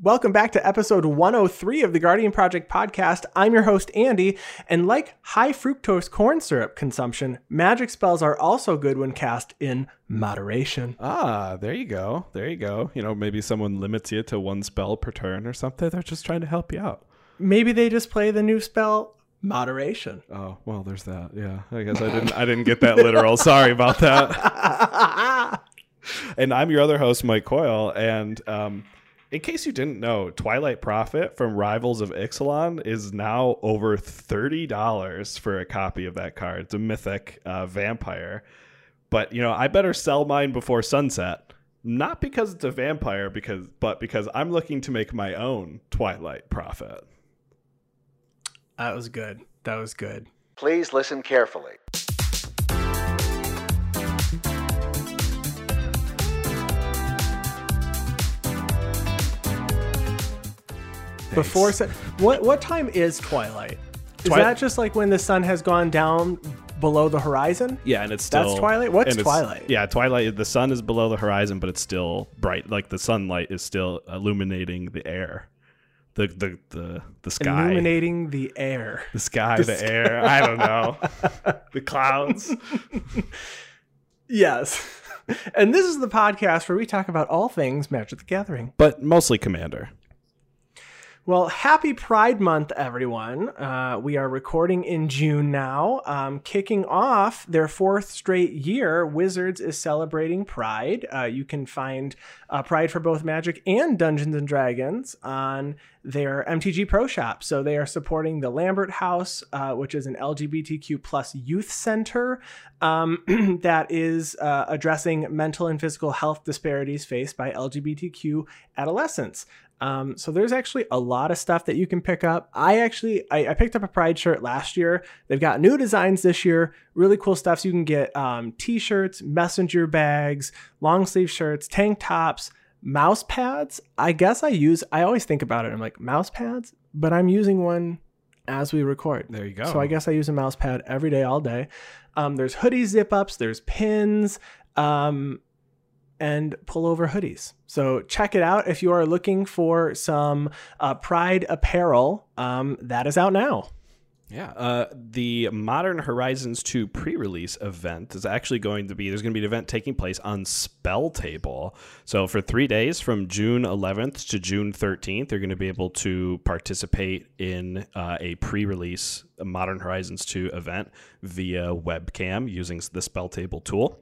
Welcome back to episode 103 of the Guardian Project podcast. I'm your host, Andy, and like high fructose corn syrup consumption, magic spells are also good when cast in moderation. Ah, there you go. There you go. You know, maybe someone limits you to one spell per turn or something. They're just trying to help you out. Maybe they just play the new spell moderation. Oh, well, there's that. Yeah. I guess I didn't I didn't get that literal. Sorry about that. and I'm your other host, Mike Coyle, and um in case you didn't know, Twilight Prophet from Rivals of Ixalan is now over $30 for a copy of that card. It's a mythic uh, vampire. But, you know, I better sell mine before sunset. Not because it's a vampire, because but because I'm looking to make my own Twilight Prophet. That was good. That was good. Please listen carefully. Before sun- what what time is twilight? Is Twi- that just like when the sun has gone down below the horizon? Yeah, and it's still That's twilight? What's twilight? Yeah, twilight. The sun is below the horizon, but it's still bright. Like the sunlight is still illuminating the air, the the the the sky, Illuminating the air. the sky, the, air. I don't know, the clouds. Yes. And this is the podcast where we talk about all things Magic the Gathering. but mostly commander. Well, happy Pride Month, everyone. Uh, we are recording in June now. Um, kicking off their fourth straight year, Wizards is celebrating Pride. Uh, you can find uh, Pride for both Magic and Dungeons and Dragons on their MTG Pro Shop. So they are supporting the Lambert House, uh, which is an LGBTQ plus youth center um, that is uh, addressing mental and physical health disparities faced by LGBTQ adolescents. Um, so there's actually a lot of stuff that you can pick up. I actually I, I picked up a Pride shirt last year. They've got new designs this year. Really cool stuff. So you can get um, t-shirts, messenger bags, long sleeve shirts, tank tops, mouse pads. I guess I use. I always think about it. I'm like mouse pads, but I'm using one as we record. There you go. So I guess I use a mouse pad every day, all day. Um, there's hoodie zip ups. There's pins. Um, and pullover hoodies. So check it out if you are looking for some uh, Pride apparel. Um, that is out now. Yeah, uh, the Modern Horizons 2 pre-release event is actually going to be there's going to be an event taking place on Spell Table. So for three days, from June 11th to June 13th, you're going to be able to participate in uh, a pre-release Modern Horizons 2 event via webcam using the Spell Table tool.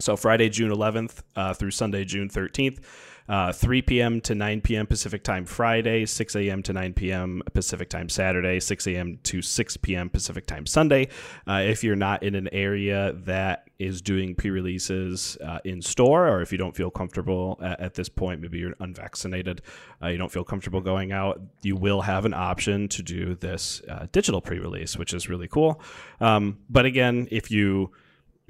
So Friday, June 11th uh, through Sunday, June 13th, uh, 3 p.m. to 9 p.m. Pacific time Friday, 6 a.m. to 9 p.m. Pacific time Saturday, 6 a.m. to 6 p.m. Pacific time Sunday. Uh, if you're not in an area that is doing pre-releases uh, in store, or if you don't feel comfortable at, at this point, maybe you're unvaccinated, uh, you don't feel comfortable going out, you will have an option to do this uh, digital pre-release, which is really cool. Um, but again, if you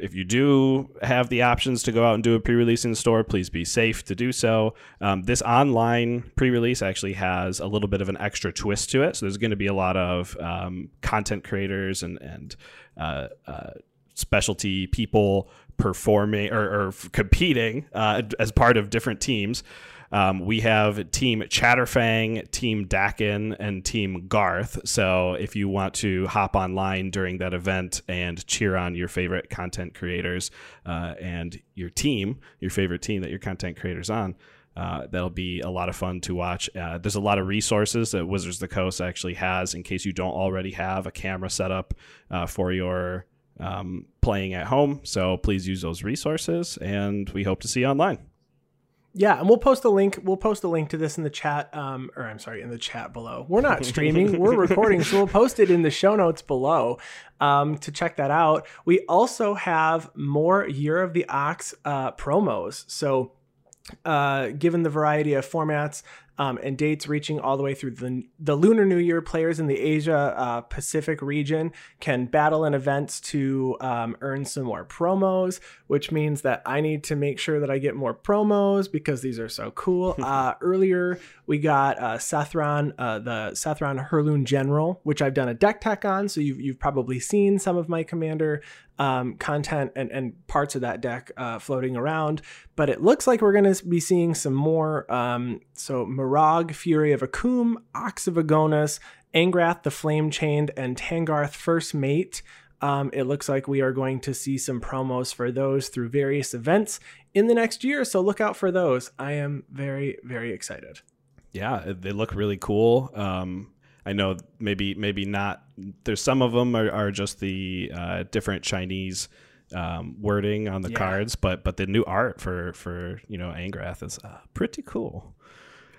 if you do have the options to go out and do a pre-release in the store, please be safe to do so. Um, this online pre-release actually has a little bit of an extra twist to it, so there's going to be a lot of um, content creators and and uh, uh, specialty people performing or, or competing uh, as part of different teams. Um, we have Team Chatterfang, Team Dakkon, and Team Garth. So if you want to hop online during that event and cheer on your favorite content creators uh, and your team, your favorite team that your content creators on, uh, that'll be a lot of fun to watch. Uh, there's a lot of resources that Wizards of the Coast actually has in case you don't already have a camera set up uh, for your um, playing at home. So please use those resources, and we hope to see you online. Yeah, and we'll post a link. We'll post a link to this in the chat, um, or I'm sorry, in the chat below. We're not streaming; we're recording, so we'll post it in the show notes below um, to check that out. We also have more Year of the Ox uh, promos. So, uh, given the variety of formats um, and dates reaching all the way through the, the Lunar New Year, players in the Asia uh, Pacific region can battle in events to um, earn some more promos, which means that I need to make sure that I get more promos because these are so cool. uh, earlier, we got uh, Sethron, uh, the Sethron Hurloon General, which I've done a deck tech on. So you've, you've probably seen some of my commander um, content and, and parts of that deck uh, floating around. But it looks like we're going to be seeing some more. Um, so Moraug, Fury of Akoum, Ox of Agonas, Angrath the Flame Chained, and Tahngarth First Mate. Um, it looks like we are going to see some promos for those through various events in the next year, so look out for those. I am very, very excited. Yeah, they look really cool. Um, I know maybe maybe not. There's some of them are, are just the uh, different Chinese um, wording on the Yeah. cards, but but the new art for for you know Angrath is uh, pretty cool.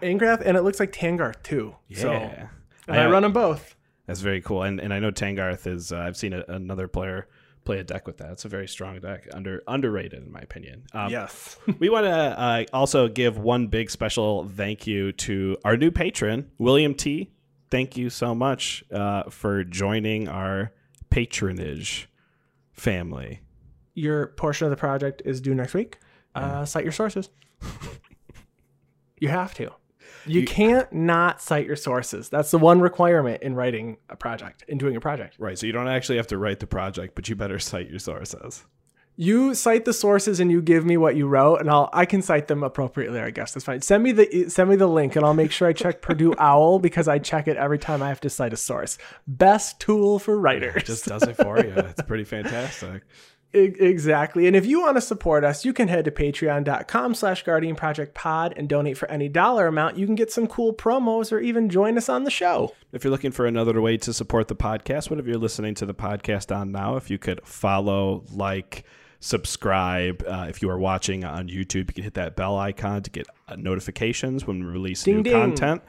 Angrath, and it looks like Tahngarth too. So, Yeah, and I, run them both. That's very cool, and and I know Tahngarth is. Uh, I've seen a, another player play a deck with that. It's a very strong deck, under underrated in my opinion. Um, yes. we want to uh, also give one big special thank you to our new patron, William T. Thank you so much uh, for joining our patronage family. your portion of the project is due next week. Uh, cite your sources. you have to. You, can't not cite your sources. That's the one requirement in writing a project, in doing a project. Right, so you don't actually have to write the project, but you better cite your sources. You cite the sources and you give me what you wrote, and I'll I can cite them appropriately. I guess that's fine. Send me the send me the link, and I'll make sure I check Purdue Owl because I check it every time I have to cite a source. Best tool for writers. It just does it for you. It's pretty fantastic. Exactly. And if you want to support us, you can head to patreon.com slash guardian project pod and donate for any dollar amount. You can get some cool promos or even join us on the show. If you're looking for another way to support the podcast, whatever you're listening to the podcast on now, if you could follow, like, subscribe. Uh, if you are watching on YouTube, you can hit that bell icon to get uh, notifications when we release Ding, new ding. content.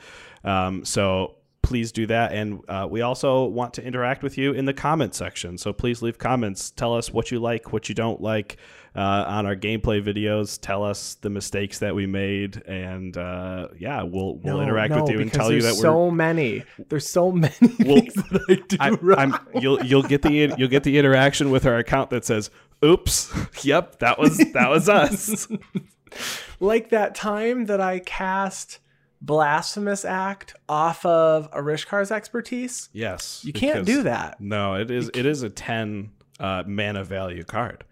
Um, so please do that. And uh, we also want to interact with you in the comment section. So please leave comments. Tell us what you like, what you don't like uh, on our gameplay videos. Tell us the mistakes that we made. And uh, yeah, we'll, we'll No, interact no, with you and tell you that there's we're so many. There's so many Well, I I, you'll you'll get the you'll get the interaction with our account that says, "Oops, yep, that was that was us." like that time that I cast Blasphemous Act off of Arishkar's expertise. yes, You can't do that. No, it is it is a ten uh, mana value card.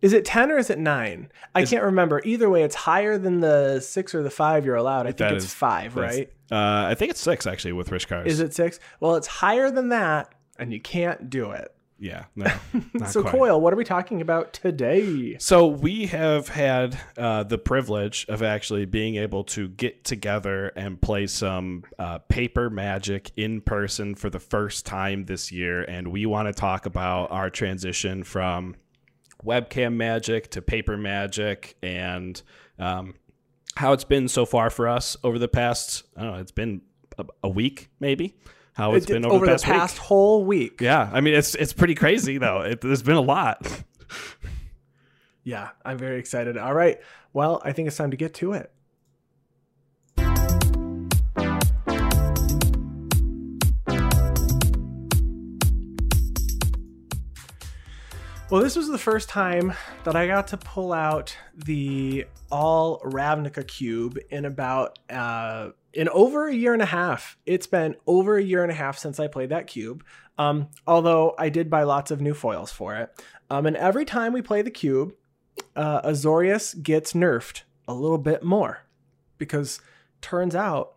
Is it 10 or is it 9? I can't remember. Either way, it's higher than the 6 or the 5 you're allowed. I think it's is- 5, right? Uh, I think it's six actually with Rishkar's. Is it 6? Well, it's higher than that and you can't do it. Yeah, no. Not so quite. Coyle, what are we talking about today? So we have had uh, the privilege of actually being able to get together and play some uh, paper magic in person for the first time this year, and we want to talk about our transition from webcam magic to paper magic and um, how it's been so far for us over the past. I don't know. It's been a, a week, maybe. How it's It- been over, the past, past week. whole week. Yeah, I mean it's it's pretty crazy though. It, there's been a lot. Yeah, I'm very excited. All right. Well, I think it's time to get to it. Well, this was the first time that I got to pull out the all Ravnica cube in about uh, in over a year and a half. It's been over a year and a half since I played that cube. Um, although I did buy lots of new foils for it. Um, and every time we play the cube, uh, Azorius gets nerfed a little bit more because turns out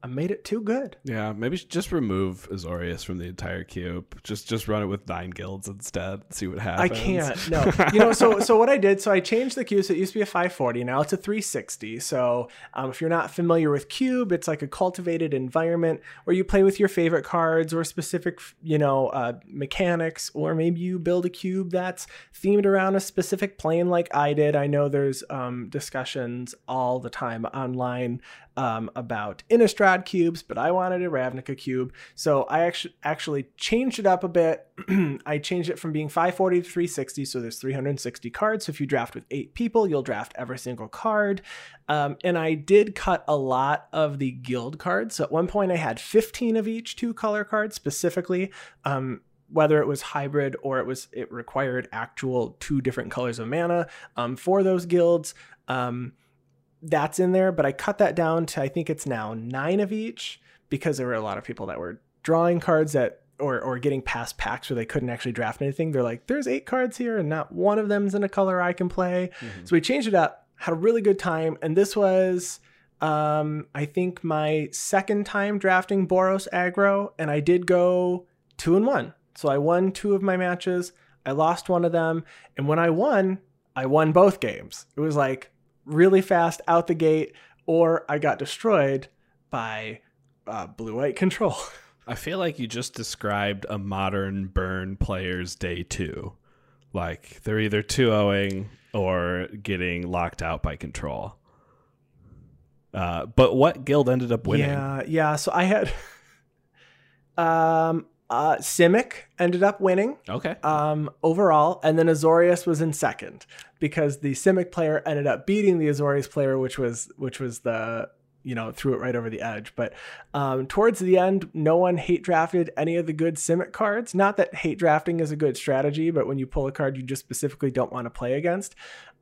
I made it too good. Yeah, maybe just remove Azorius from the entire cube. Just just run it with nine guilds instead. See what happens. I can't. No. You know, so so what I did, so I changed the cube. So it used to be a 540. Now it's a 360. So um, if you're not familiar with cube, it's like a cultivated environment where you play with your favorite cards or specific, you know, uh, mechanics, or maybe you build a cube that's themed around a specific plane, like I did. I know there's um, discussions all the time online um, about Innistrad cubes, but I wanted a Ravnica cube, so I actually actually changed it up a bit. I changed it from being 540 to 360, so there's 360 cards. So if you draft with eight people, you'll draft every single card. Um, and I did cut a lot of the guild cards. So at one point, I had 15 of each two color cards specifically. Um, whether it was hybrid or it was it required actual two different colors of mana um, for those guilds. Um, that's in there, but I cut that down to I think it's now nine of each because there were a lot of people that were drawing cards that or or getting past packs where they couldn't actually draft anything. They're like, there's eight cards here and not one of them's in a color I can play. So we changed it up, had a really good time, and this was Um, I think my second time drafting Boros aggro, and I did go two and one. So I won two of my matches. I lost one of them, and when I won, I won both games. It was like really fast out the gate, or I got destroyed by uh, blue white control. I feel like you just described a modern burn player's day two. Like they're either 2 0ing or getting locked out by control. Uh, but what guild ended up winning? Yeah, yeah. So I had um uh Simic ended up winning Okay. um overall, and then Azorius was in second because the Simic player ended up beating the Azorius player, which was which was the you know threw it right over the edge. But um, towards the end, no one hate drafted any of the good Simic cards. Not that hate drafting is a good strategy, but when you pull a card you just specifically don't want to play against.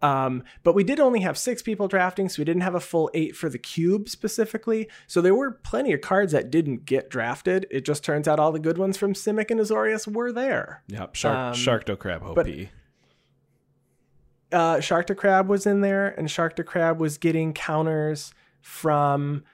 Um, but we did only have six people drafting, so we didn't have a full eight for the cube specifically. So there were plenty of cards that didn't get drafted. It just turns out all the good ones from Simic and Azorius were there. Yep. Shark, um, Sharktocrab OP. but- uh, Sharktocrab was in there, and Sharktocrab was getting counters from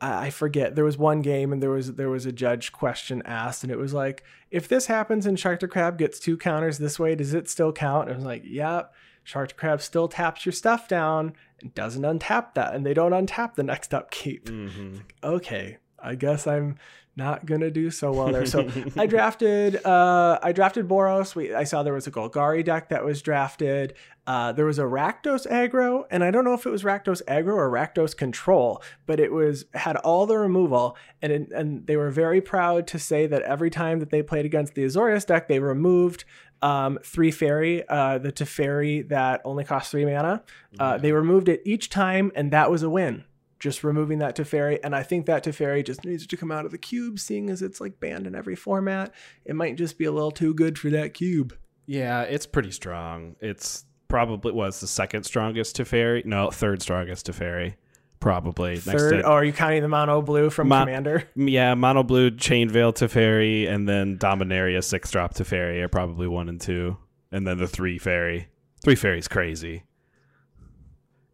I I forget. There was one game, and there was there was a judge question asked, and it was like, if this happens and Sharktocrab gets two counters this way, does it still count? And it was like, yep. Sharktocrab still taps your stuff down and doesn't untap that, and they don't untap the next upkeep Mhm. okay, I guess I'm not gonna do so well there. So I drafted uh I drafted Boros. We I saw there was a Golgari deck that was drafted. Uh there was a Rakdos aggro, and I don't know if it was Rakdos aggro or Rakdos control, but it was had all the removal, and it, and they were very proud to say that every time that they played against the Azorius deck, they removed um, three fairy, uh, the Teferi that only costs three mana. Uh, they removed it each time, and that was a win. Just removing that Teferi, and I think that Teferi just needs to come out of the cube, seeing as it's like banned in every format. It might just be a little too good for that cube. Yeah, it's pretty strong. It's probably was the second strongest Teferi. No, third strongest Teferi. Probably Third, to, oh, are you counting the mono blue from Ma- Commander? Yeah, Mono Blue, Chain Veil Teferi, and then Dominaria six drop Teferi are probably one and two, and then the three fairy. Three fairies crazy,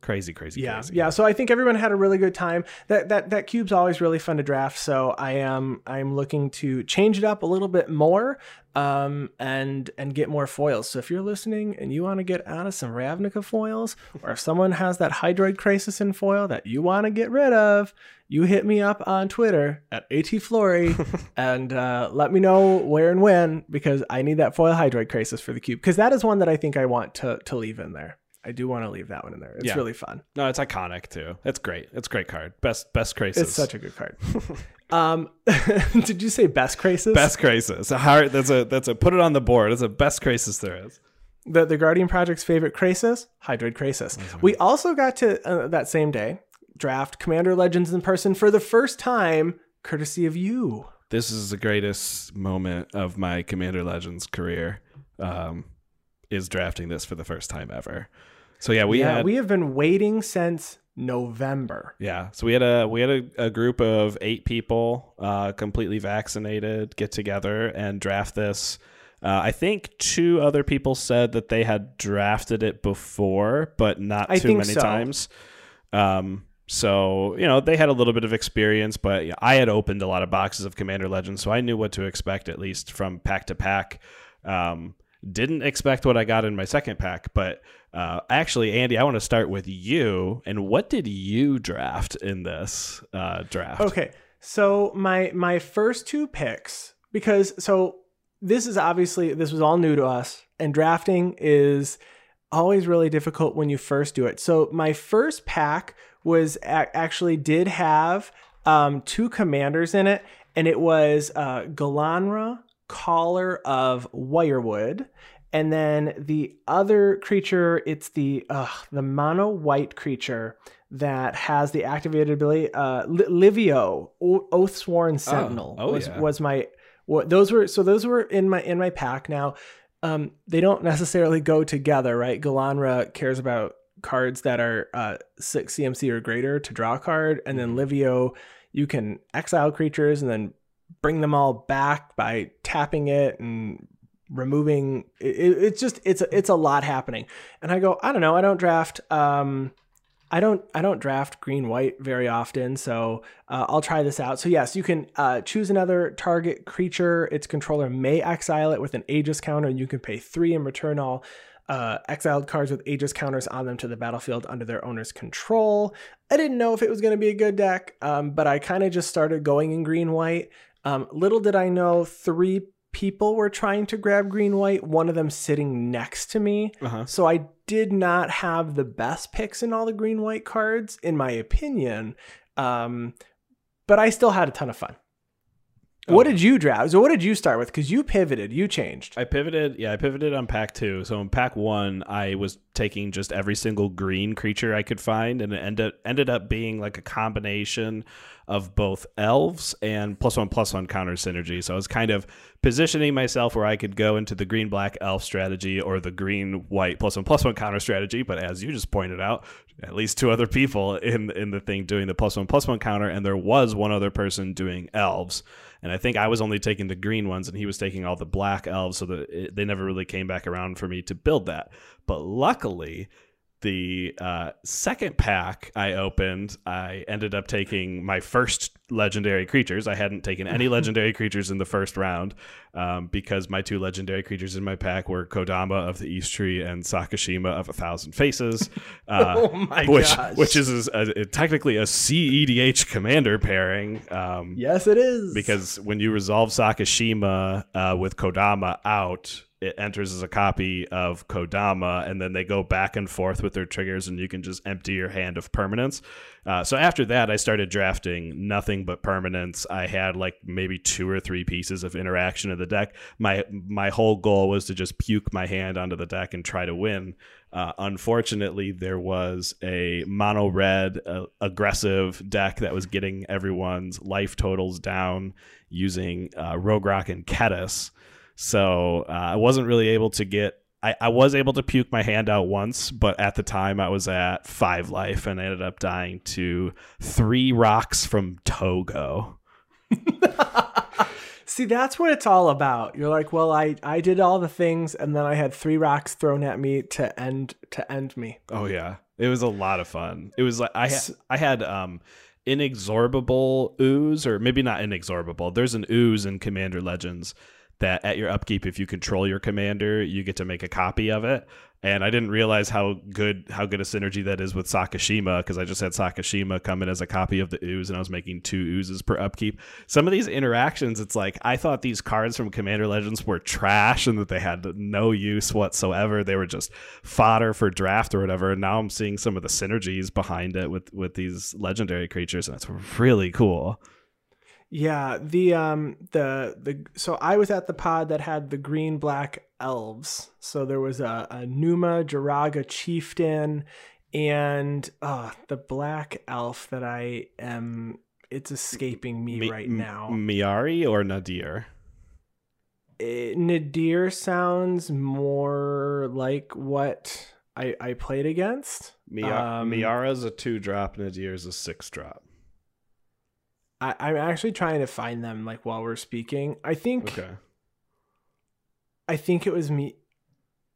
crazy, crazy, yeah crazy. yeah so i think everyone had a really good time. That that that cube's always really fun to draft so i am i'm looking to change it up a little bit more um and and get more foils. So if you're listening and you want to get out of some ravnica foils or if someone has that hydroid Krasis in foil that you want to get rid of you hit me up on twitter at atflory and uh, let me know where and when because i need that foil hydroid Krasis for the cube because that is one that i think i want to to leave in there I do want to leave that one in there. It's Yeah. really fun. No, it's iconic too. It's great. It's a great card. Best best crisis. It's such a good card. um, did you say best crisis? best crisis. Hard. That's a that's a put it on the board. It's a best crisis there is. The the Guardian Project's favorite crisis, Hydroid Krasis. We also got to uh, that same day draft Commander Legends in person for the first time, courtesy of you. This is the greatest moment of my Commander Legends career. Um, is drafting this for the first time ever. So yeah, we yeah, had we have been waiting since November. Yeah, so we had a we had a, a group of eight people, uh, completely vaccinated, get together and draft this. Uh, I think two other people said that they had drafted it before, but not I too many so. times. Um, so you know they had a little bit of experience, but yeah, I had opened a lot of boxes of Commander Legends, so I knew what to expect at least from pack to pack. Um, didn't expect what I got in my second pack, but uh, actually, Andy, I want to start with you. And what did you draft in this uh, draft? Okay, so my my first two picks because so this is obviously this was all new to us, and drafting is always really difficult when you first do it. So my first pack was actually did have um, two commanders in it, and it was uh, Gilanra, Caller of Wirewood, and then the other creature, it's the uh, the mono white creature that has the activated ability. Uh, Livio, O- Oathsworn Sentinel, oh was yeah. was my what those were. So those were in my in my pack. Now, um, they don't necessarily go together, right? Gilanra cares about cards that are uh, six CMC or greater to draw a card, and then Livio, you can exile creatures and then bring them all back by tapping it and removing it, it- it's just it's a, it's a lot happening and i go i don't know i don't draft um I don't I don't draft green white very often, so uh, I'll try this out. So yes, you can uh, choose another target creature. Its controller may exile it with an Aegis counter, and you can pay three and return all uh, exiled cards with Aegis counters on them to the battlefield under their owner's control. I didn't know if it was going to be a good deck, um, but I kind of just started going in green white. Um, little did I know, three people were trying to grab green white, one of them sitting next to me. Uh-huh. So I did not have the best picks in all the green white cards, in my opinion. Um, but I still had a ton of fun. What oh. did you draft? So what did you start with? Because you pivoted, you changed. I pivoted. Yeah, I pivoted on pack two. So in pack one, I was taking just every single green creature I could find, and it ended ended up being like a combination of both elves and plus one plus one counter synergy. So I was kind of positioning myself where I could go into the green black elf strategy or the green white plus one plus one counter strategy. But as you just pointed out, at least two other people in in the thing doing the plus one plus one counter, and there was one other person doing elves. And I think I was only taking the green ones, and he was taking all the black elves, so that it, they never really came back around for me to build that. But luckily, the uh, second pack I opened, I ended up taking my first legendary creatures. I hadn't taken any legendary creatures in the first round um, because my two legendary creatures in my pack were Kodama of the East Tree and Sakashima of a Thousand Faces, uh, Oh my which gosh. which is a, a- technically a CEDH commander pairing. Um, Yes, it is. because when you resolve Sakashima uh, with Kodama out, it enters as a copy of Kodama, and then they go back and forth with their triggers, and you can just empty your hand of permanents. Uh, so after that, I started drafting nothing but permanents. I had like maybe two or three pieces of interaction in the deck. My my whole goal was to just puke my hand onto the deck and try to win. Uh, unfortunately, there was a mono red uh, aggressive deck that was getting everyone's life totals down using uh, Rograkh and Ketis. So uh, I wasn't really able to get. I, I was able to puke my hand out once, but at the time I was at five life and I ended up dying to three rocks from Toggo. See, that's what it's all about. You're like, well, I I did all the things, and then I had three rocks thrown at me to end to end me. Oh yeah, it was a lot of fun. It was like I ha- I had um inexorable ooze or maybe not inexorable. There's an ooze in Commander Legends that at your upkeep if you control your commander, you get to make a copy of it. And I didn't realize how good how good a synergy that is with Sakashima because I just had Sakashima come in as a copy of the ooze and I was making two oozes per upkeep. Some of these interactions, it's like I thought these cards from Commander Legends were trash and that they had no use whatsoever. They were just fodder for draft or whatever. And now I'm seeing some of the synergies behind it with with these legendary creatures, and it's really cool. Yeah, the um the the so I was at the pod that had the green black elves. So there was a, a Numa Joraga chieftain and uh the black elf that I am it's escaping me Mi- right now. Miara or Nadier? Eh, Nadier sounds more like what I I played against. Mi- Um, Miara's a two drop, Nadier's a six drop. I, I'm actually trying to find them like while we're speaking. I think Okay. I think it was me.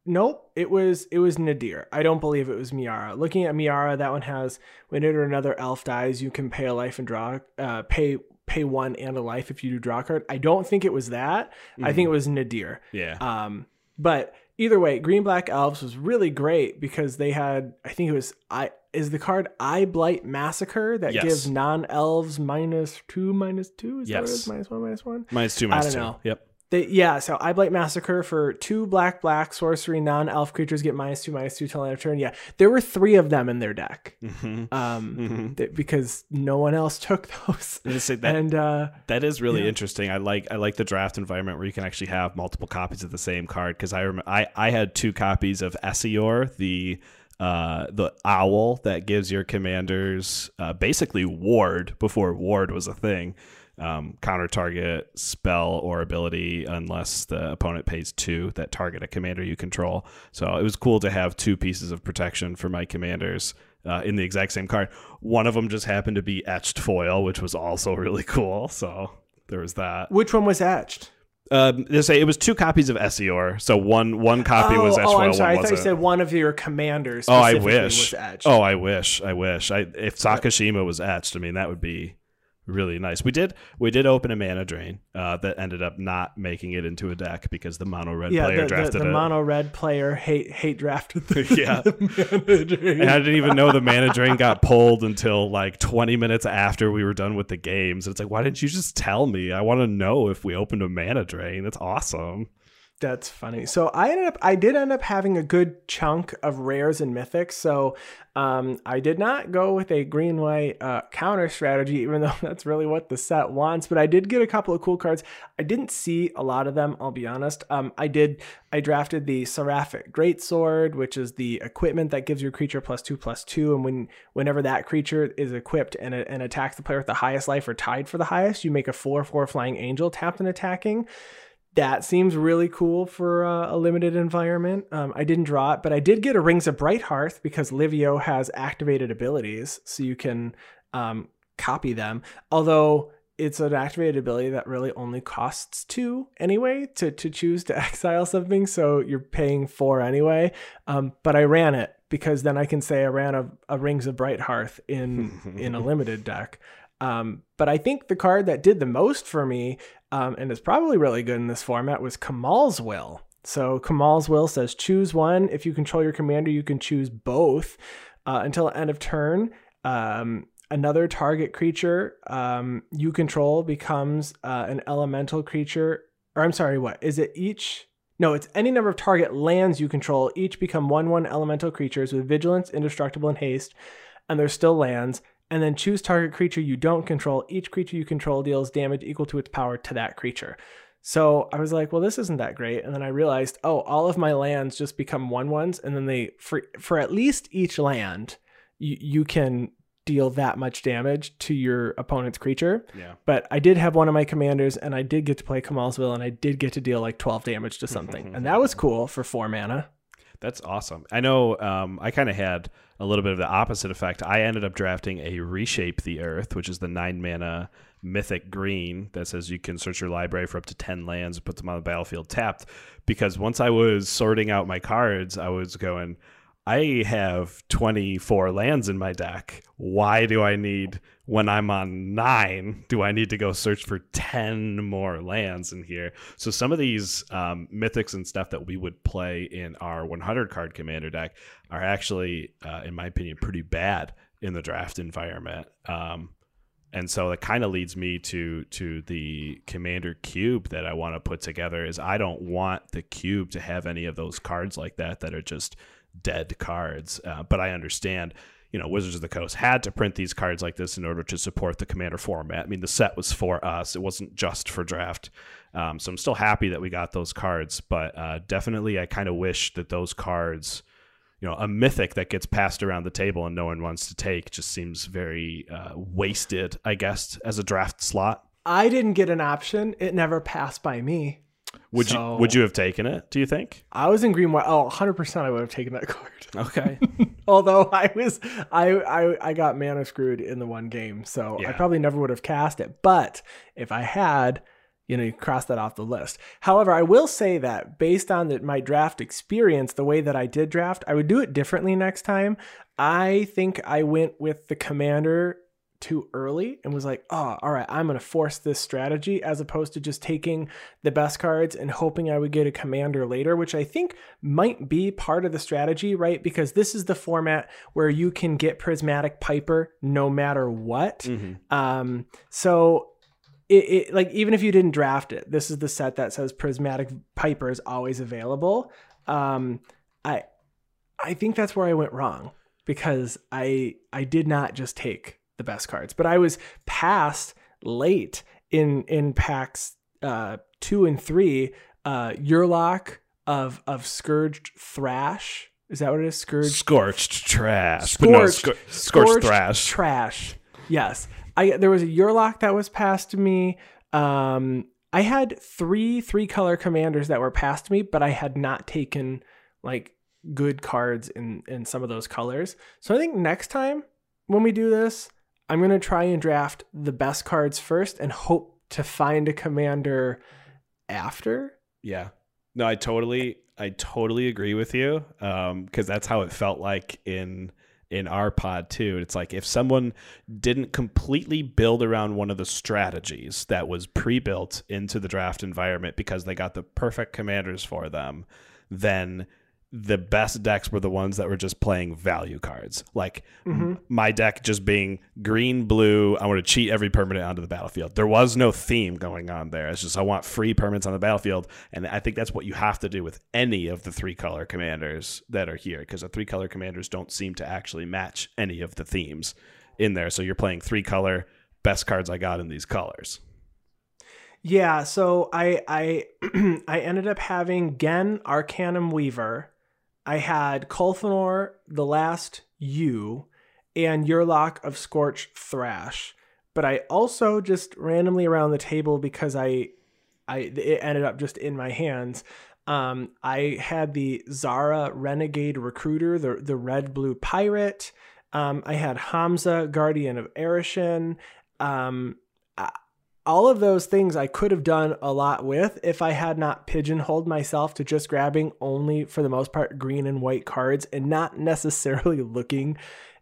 Nope, it was it was Nadier. I don't believe it was Miara. Looking at Miara, that one has whenever another elf dies, you can pay a life and draw uh pay pay one and a life if you do draw a card. I don't think it was that. I think it was Nadier. Yeah. Um, but either way, Green Black Elves was really great because they had I think it was I is the card Eyeblight Massacre that Yes. gives non elves minus two minus two. Is that what it Yes. Minus one minus one. Minus two, I don't two. know. Yep. They, yeah, so Eyeblight Massacre for two black black sorcery non elf creatures get minus two minus two till end of turn. Yeah, there were three of them in their deck, Mm-hmm. um, Mhm. that- because no one else took those. That and uh, that is really Yeah. interesting. I like I like the draft environment where you can actually have multiple copies of the same card because I rem- I I had two copies of Esior, the uh, the owl that gives your commanders uh, basically ward before ward was a thing. Um, counter target spell or ability unless the opponent pays two that target a commander you control. So it was cool to have two pieces of protection for my commanders uh, in the exact same card. One of them just happened to be etched foil, which was also really cool. So there was that. which one was etched? Um, they say it was two copies of Esior, so one one copy was etched oh, I'm sorry. I thought you said one of your commanders. Oh, I wish. Oh, I wish. I wish. I if Sakashima was etched, I mean that would be really nice. We did we did open a mana drain uh, that ended up not making it into a deck because the mono red yeah, player the, the, drafted the it. mono red player hate hate drafted the, Yeah. the mana drain. and I didn't even know the mana drain got pulled until like 20 minutes after we were done with the games. It's like, why didn't you just tell me? I want to know if we opened a mana drain. That's awesome. That's funny. So I ended up, I did end up having a good chunk of rares and mythics. So um, I did not go with a green white uh, counter strategy, even though that's really what the set wants. But I did get a couple of cool cards. I didn't see a lot of them. I'll be honest. Um, I did. I drafted the Seraphic Greatsword, which is the equipment that gives your creature plus two plus two, and when whenever that creature is equipped and, and attacks the player with the highest life or tied for the highest, you make a four four flying angel tapped and attacking that seems really cool for uh, a limited environment. Um, I didn't draw it, but I did get a Rings of Brighthearth because Livio has activated abilities, so you can um, copy them. Although it's an activated ability that really only costs two anyway to, to choose to exile something, so you're paying four anyway. Um, but I ran it because then I can say I ran a, a Rings of Brighthearth in in a limited deck. Um, but I think the card that did the most for me, um, and is probably really good in this format, was Kamahl's Will. So Kamahl's Will says choose one. If you control your commander, you can choose both uh, until end of turn. Um, another target creature um, you control becomes uh, an elemental creature. Or I'm sorry, what is it? Each no, it's any number of target lands you control. Each become one one elemental creatures with vigilance, indestructible, and haste, and they're still lands and then choose target creature you don't control. Each creature you control deals damage equal to its power to that creature. So I was like, well, this isn't that great. And then I realized, oh, all of my lands just become one ones. And then they, for, for at least each land, you, you can deal that much damage to your opponent's creature. Yeah. But I did have one of my commanders and I did get to play Kamahl's Will and I did get to deal like 12 damage to something. and that was cool for four mana. That's awesome. I know um, I kind of had a little bit of the opposite effect. I ended up drafting a Reshape the Earth, which is the nine mana mythic green that says you can search your library for up to 10 lands and put them on the battlefield tapped. Because once I was sorting out my cards, I was going, I have 24 lands in my deck. Why do I need, when I'm on nine, do I need to go search for 10 more lands in here? So some of these um, mythics and stuff that we would play in our 100 card commander deck are actually, uh, in my opinion, pretty bad in the draft environment. Um, and so that kind of leads me to to the commander cube that I want to put together is I don't want the cube to have any of those cards like that that are just dead cards. Uh, but I understand, you know, Wizards of the Coast had to print these cards like this in order to support the commander format. I mean, the set was for us, it wasn't just for draft. Um, so I'm still happy that we got those cards, but uh, definitely I kind of wish that those cards, you know, a mythic that gets passed around the table and no one wants to take just seems very uh, wasted, I guess, as a draft slot. I didn't get an option. It never passed by me. Would So- you would you have taken it? Do you think? I was in green white. Oh, 100% I would have taken that card. Okay. Although I was, I, I, I got mana screwed in the one game, so I probably never would have cast it. But if I had, you know, you cross that off the list. However, I will say that based on the, my draft experience, the way that I did draft, I would do it differently next time. I think I went with the commander too early and was like, oh, all right, I'm going to force this strategy as opposed to just taking the best cards and hoping I would get a commander later, which I think might be part of the strategy, right? Because this is the format where you can get Prismatic Piper no matter what. Um, so it, it like even if you didn't draft it, this is the set that says Prismatic Piper is always available. Um, I I think that's where I went wrong because I I did not just take the best cards, but I was passed late in in packs uh, two and three. Uh, Yurlok of of Scourged Thrash. Is that what it is? Scourged Scorched trash. But no, Scorched, scor- scorched thrash. Trash. Yes. I there was a Yurlok that was passed to me. Um, I had three three color commanders that were passed to me, but I had not taken like good cards in in some of those colors. So I think next time when we do this, I'm gonna try and draft the best cards first and hope to find a commander after. Yeah. No, I totally I totally agree with you. Um, because that's how it felt like in in our pod too. It's like if someone didn't completely build around one of the strategies that was pre-built into the draft environment because they got the perfect commanders for them, then the best decks were the ones that were just playing value cards. Like Mm-hmm. my deck just being green, blue. I want to cheat every permanent onto the battlefield. There was no theme going on there. It's just I want free permanents on the battlefield, and I think that's what you have to do with any of the three color commanders that are here because the three color commanders don't seem to actually match any of the themes in there. So you're playing three color best cards I got in these colors. Yeah, so I I I ended up having Ghen Arcanum Weaver. I had Colfenor, the last Yew, and Yurlok of Scorch Thrash. But I also just randomly around the table because I I it ended up just in my hands. Um, I had the Zara Renegade Recruiter, the the red blue pirate. Um, I had Hamza, Guardian of Arashin. Um, all of those things I could have done a lot with if I had not pigeonholed myself to just grabbing only, for the most part, green and white cards and not necessarily looking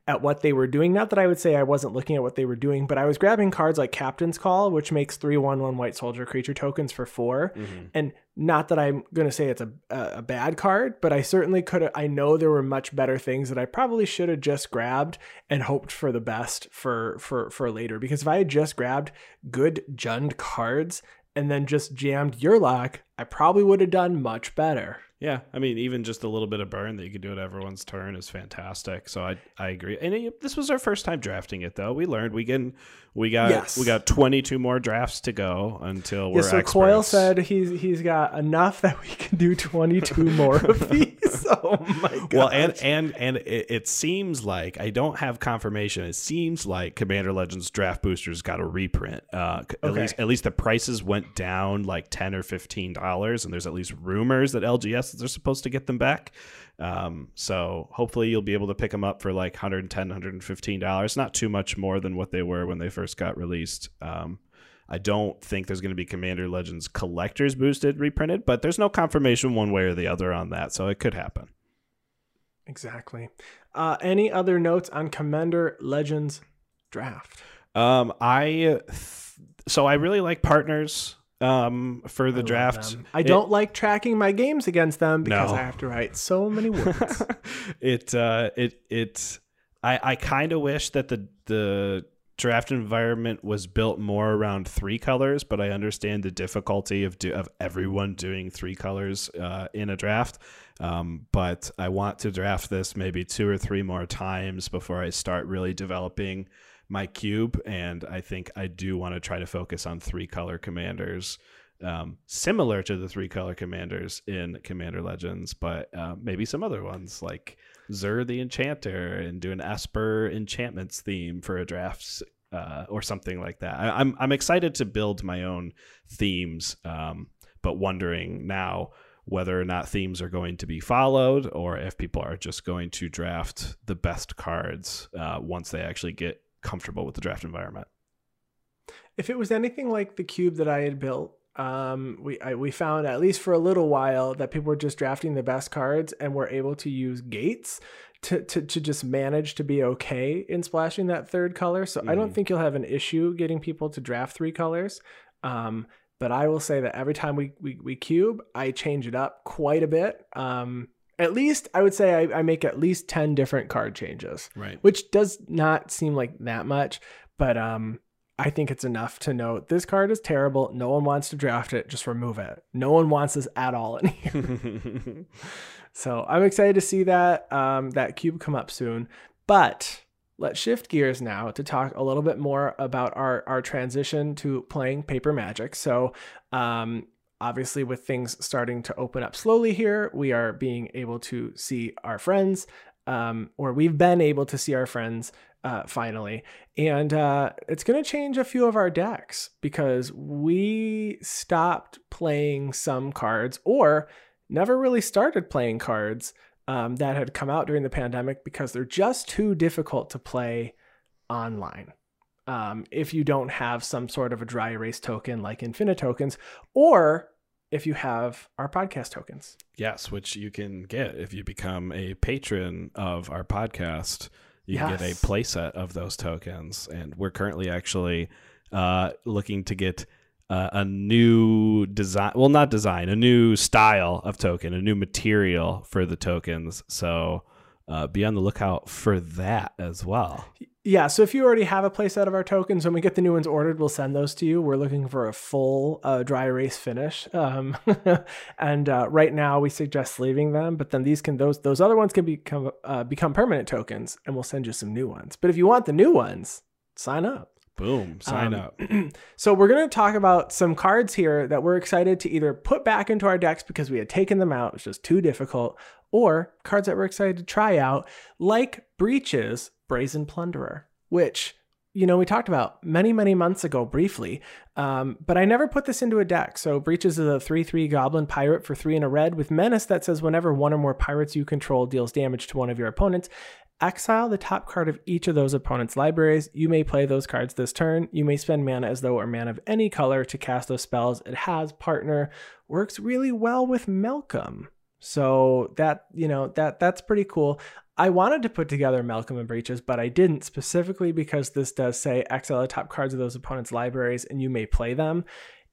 at what they were doing. Not that I would say I wasn't looking at what they were doing, but I was grabbing cards like Captain's Call, which makes three one one white soldier creature tokens for 4 mm-hmm. And not that I'm going to say it's a, a bad card, but I certainly could. I know there were much better things that I probably should have just grabbed and hoped for the best for for for later. Because if I had just grabbed good Jund cards and then just jammed Yurlok, I probably would have done much better. Yeah, I mean, even just a little bit of burn that you could do at everyone's turn is fantastic. So I I agree. And it, this was our first time drafting it, though. We learned we can we got Yes. we got twenty two more drafts to go until we're Yeah, so experts. Coyle said he's he's got enough that we can do 22 more of these. Oh my god. Well, and and and it, it seems like I don't have confirmation. It seems like Commander Legends Draft Boosters got a reprint. Uh, c- At Okay. least at least the prices went down like ten or fifteen dollars, and there's at least rumors that LGS are supposed to get them back. Um, so hopefully you'll be able to pick them up for like 110 115 dollars not too much more than what they were when they first got released um, i don't think there's going to be commander legends collectors boosted reprinted but there's no confirmation one way or the other on that so it could happen exactly. Uh, any other notes on Commander Legends draft? Um, I th- so I really like partners. Um, for the I draft. I It- don't like tracking my games against them because No. I have to write so many words. it uh, it it. I I kind of wish that the the draft environment was built more around three colors, but I understand the difficulty of do, of everyone doing three colors uh, in a draft. Um, but I want to draft this maybe two or three more times before I start really developing my cube, and I think I do want to try to focus on three color commanders. Um, similar to the three color commanders in Commander Legends, but uh, maybe some other ones like Zur the Enchanter and do an Esper enchantments theme for a draft uh, or something like that. I, I'm I'm excited to build my own themes, um, but wondering now whether or not themes are going to be followed or if people are just going to draft the best cards uh, once they actually get comfortable with the draft environment. if it was anything like the cube that I had built, um, we I, we found at least for a little while that people were just drafting the best cards and were able to use gates to, to, to just manage to be okay in splashing that third color. So I don't Mhm. think you'll have an issue getting people to draft three colors. Um, but I will say that every time we, we, we cube, I change it up quite a bit. Um, at least I would say I, I make at least 10 different card changes Right. which does not seem like that much, but um, I think it's enough to know this card is terrible. No one wants to draft it. Just remove it. No one wants this at all in here. so I'm excited to see that um, that cube come up soon. But let's shift gears now to talk a little bit more about our our transition to playing paper magic. So um, obviously with things starting to open up slowly here, we are being able to see our friends um, or we've been able to see our friends uh, finally. And uh, it's going to change a few of our decks because we stopped playing some cards or never really started playing cards um, that had come out during the pandemic because they're just too difficult to play online. Um, if you don't have some sort of a dry erase token like Infinite tokens, or if you have our podcast tokens. Yes, which you can get if you become a patron of our podcast. You can get a Yes. playset of those tokens, and we're currently actually uh, looking to get uh, a new design. Well, not design, a new style of token, a new material for the tokens. So uh, be on the lookout for that as well. Yeah, so if you already have a playset of our tokens, when we get the new ones ordered, we'll send those to you. We're looking for a full uh, dry erase finish, um, and uh, right now we suggest leaving them. But then these can those those other ones can become uh, become permanent tokens, and we'll send you some new ones. But if you want the new ones, sign up. Boom! Sign Um, up. So we're going to talk about some cards here that we're excited to either put back into our decks because we had taken them out, it was just too difficult, or cards that we're excited to try out, like Breeches Brazen Plunderer, which you know we talked about many many months ago briefly, um, but I never put this into a deck. So Breeches is a three three Goblin Pirate for three and a red with Menace that says whenever one or more pirates you control deals damage to one of your opponents, Exile the top card of each of those opponents' libraries. You may play those cards this turn. You may spend mana as though were mana of any color to cast those spells. It has partner, works really well with Malcolm. So that, you know, that that's pretty cool. I wanted to put together Malcolm and Breeches, but I didn't specifically because this does say exile the top cards of those opponents' libraries and you may play them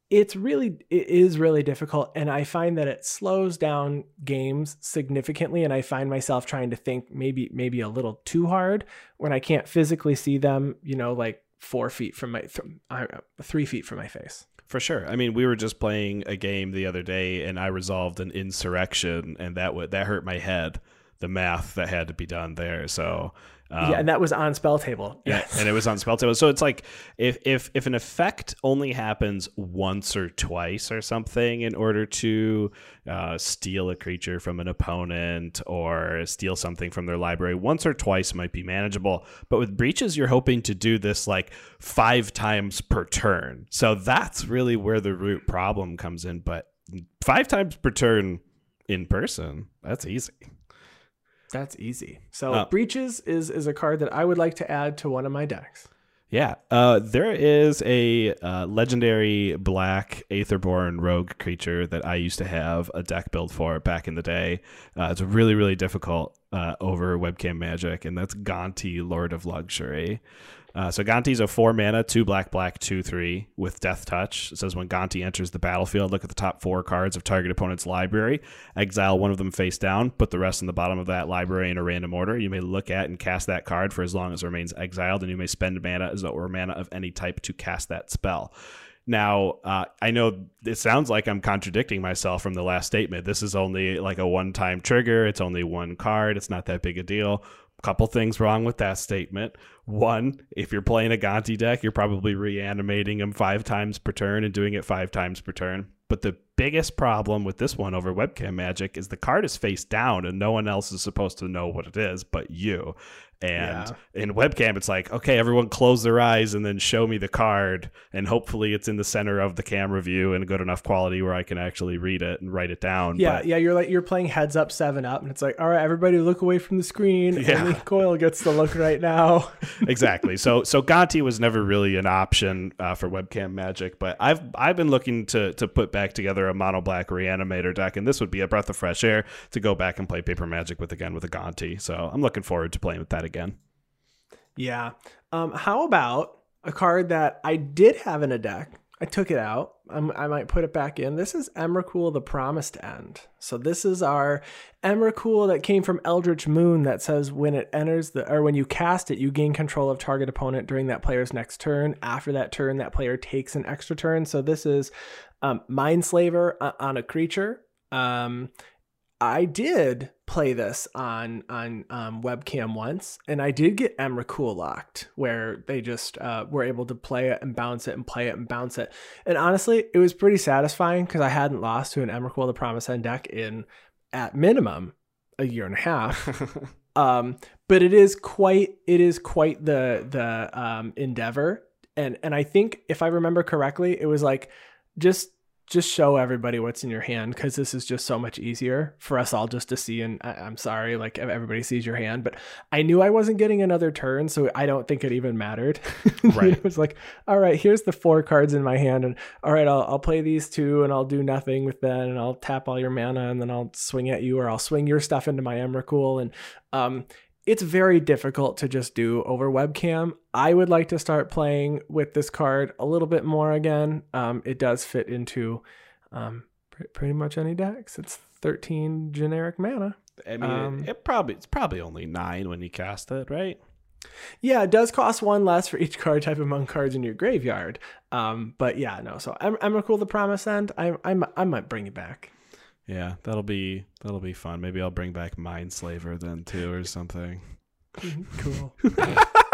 it's really it is really difficult and i find that it slows down games significantly and i find myself trying to think maybe maybe a little too hard when i can't physically see them you know like four feet from my th- three feet from my face For sure. I mean, we were just playing a game the other day, and I resolved an insurrection, and that would that hurt my head. The math that had to be done there. So um, yeah and that was on spell table Yeah, and it was on spell table. So it's like if if if an effect only happens once or twice or something in order to uh, steal a creature from an opponent or steal something from their library, once or twice might be manageable. But with breeches, you're hoping to do this like five times per turn. So that's really where the root problem comes in. But five times per turn in person, that's easy. That's easy so Uh, breeches is is a card that i would like to add to one of my decks Yeah, uh, there is a uh, legendary black Aetherborn rogue creature that I used to have a deck build for back in the day. Uh, it's really, really difficult uh, over webcam magic, and that's Gonti, Lord of Luxury. Uh, so Gonti's a four mana, two black, black, two three with Death Touch. It says when Gonti enters the battlefield, look at the top four cards of target opponent's library, exile one of them face down, put the rest in the bottom of that library in a random order. You may look at and cast that card for as long as it remains exiled, and you may spend mana as were mana of any type to cast that spell. Now, uh, I know it sounds like I'm contradicting myself from the last statement. This is only like a one time trigger, it's only one card, it's not that big a deal. Couple things wrong with that statement. One, if you're playing a Gonti deck, you're probably reanimating him five times per turn and doing it five times per turn. But the biggest problem with this one over webcam magic is the card is face down and no one else is supposed to know what it is but you. And in webcam, it's like, okay, everyone close their eyes and then show me the card. And hopefully it's in the center of the camera view and a good enough quality where I can actually read it and write it down. yeah But- yeah you're like you're playing heads up seven up and it's like all right everybody look away from the screen Yeah. only Coyle gets the look right now exactly. So so Gonti was never really an option uh, for webcam magic, but I've I've been looking to to put back together a mono black reanimator deck, and this would be a breath of fresh air to go back and play paper magic with again with a Gonti. So I'm looking forward to playing with that again. Yeah. Um, how about a card that I did have in a deck? I took it out. I'm, I might put it back in. This is Emrakul, the Promised End. So this is our Emrakul that came from Eldritch Moon that says when it enters the or when you cast it, you gain control of target opponent during that player's next turn. After that turn, that player takes an extra turn. So this is um, Mindslaver uh, on a creature. Um, I did play this on on um, webcam once, and I did get Emrakul locked, where they just uh, were able to play it and bounce it and play it and bounce it. And honestly, it was pretty satisfying because I hadn't lost to an Emrakul the Promise End deck in at minimum a year and a half. um, but it is quite it is quite the the um, endeavor, and and I think if I remember correctly, it was like just just show everybody what's in your hand because this is just so much easier for us all just to see. And I, I'm sorry, like everybody sees your hand, but I knew I wasn't getting another turn, so I don't think it even mattered. Right. it was like, all right, here's the four cards in my hand, and all right, I'll I'll play these two, and I'll do nothing with that, and I'll tap all your mana, and then I'll swing at you, or I'll swing your stuff into my Emrakul, and um, it's very difficult to just do over webcam. I would like to start playing with this card a little bit more again. Um, it does fit into um, pr- pretty much any decks. It's 13 generic mana. I mean, Um, it, it probably it's probably only nine when you cast it, right? Yeah, it does cost one less for each card type among cards in your graveyard. Um, but yeah, no. So I'm I'm cool. The Promise End. I I I might bring it back. Yeah, that'll be that'll be fun. Maybe I'll bring back Mindslaver then too, or something. Mm-hmm. cool.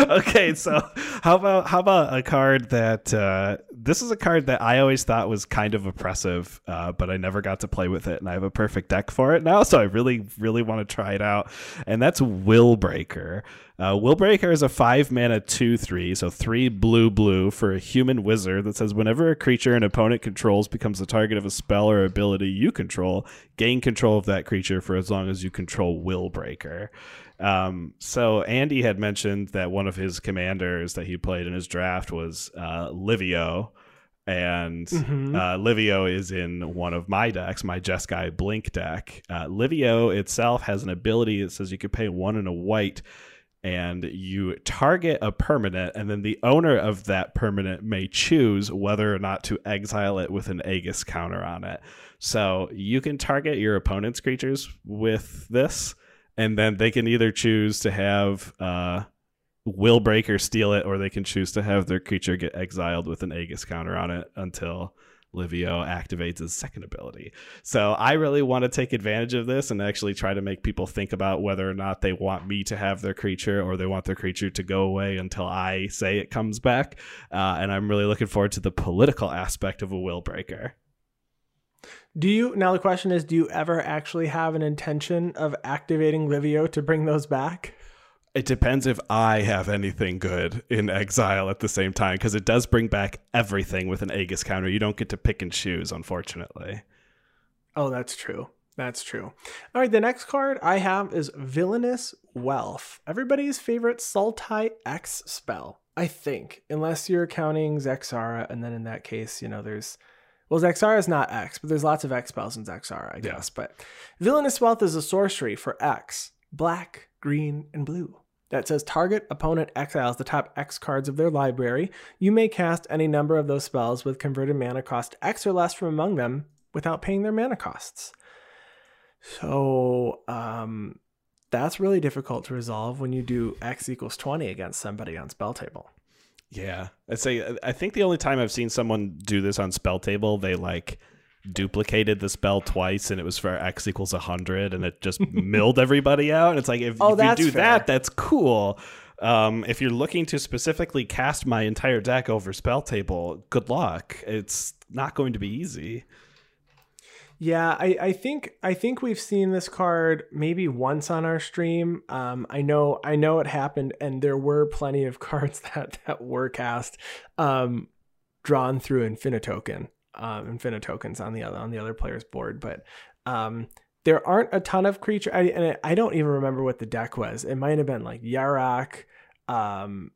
okay, so how about how about a card that uh, this is a card that I always thought was kind of oppressive, uh, but I never got to play with it, and I have a perfect deck for it now, so I really really want to try it out, and that's Willbreaker. Uh, Willbreaker is a five mana two three, so three blue blue for a human wizard that says whenever a creature an opponent controls becomes the target of a spell or ability you control, gain control of that creature for as long as you control Willbreaker. Um, so Andy had mentioned that one of his commanders that he played in his draft was uh, Livio, and Mhm. uh, Livio is in one of my decks, my Jeskai Blink deck. Uh, Livio itself has an ability that says you can pay one and a white, and you target a permanent, and then the owner of that permanent may choose whether or not to exile it with an Aegis counter on it. So you can target your opponent's creatures with this, and then they can either choose to have uh, Willbreaker steal it, or they can choose to have their creature get exiled with an Aegis counter on it until Livio activates his second ability. So I really want to take advantage of this and actually try to make people think about whether or not they want me to have their creature or they want their creature to go away until I say it comes back. Uh, and I'm really looking forward to the political aspect of a Willbreaker. Do you now? The question is, do you ever actually have an intention of activating Livio to bring those back? It depends if I have anything good in exile at the same time, because it does bring back everything with an Aegis counter. You don't get to pick and choose, unfortunately. Oh, that's true. That's true. All right, the next card I have is Villainous Wealth. Everybody's favorite Sultai X spell, I think, unless you're counting Zaxara, and then in that case, you know, there's well, Zaxara is not X, but there's lots of X spells in Zaxara, I Yeah. guess. But Villainous Wealth is a sorcery for X, black, green, and blue. That says target opponent exiles the top X cards of their library. You may cast any number of those spells with converted mana cost X or less from among them without paying their mana costs. So um, that's really difficult to resolve when you do X equals 20 against somebody on spell table. Yeah, I'd say I think the only time I've seen someone do this on spell table, they like duplicated the spell twice, and it was for x equals hundred, and it just milled everybody out. And it's like if, Oh, if you do fair. that, that's cool. Um, if you're looking to specifically cast my entire deck over spell table, good luck. It's not going to be easy. Yeah, I, I think I think we've seen this card maybe once on our stream. Um, I know I know it happened, and there were plenty of cards that that were cast, um, drawn through Infinitoken, um, Infinitokens on the other on the other player's board. But um, there aren't a ton of creature. I, and I don't even remember what the deck was. It might have been like Yarok. Um,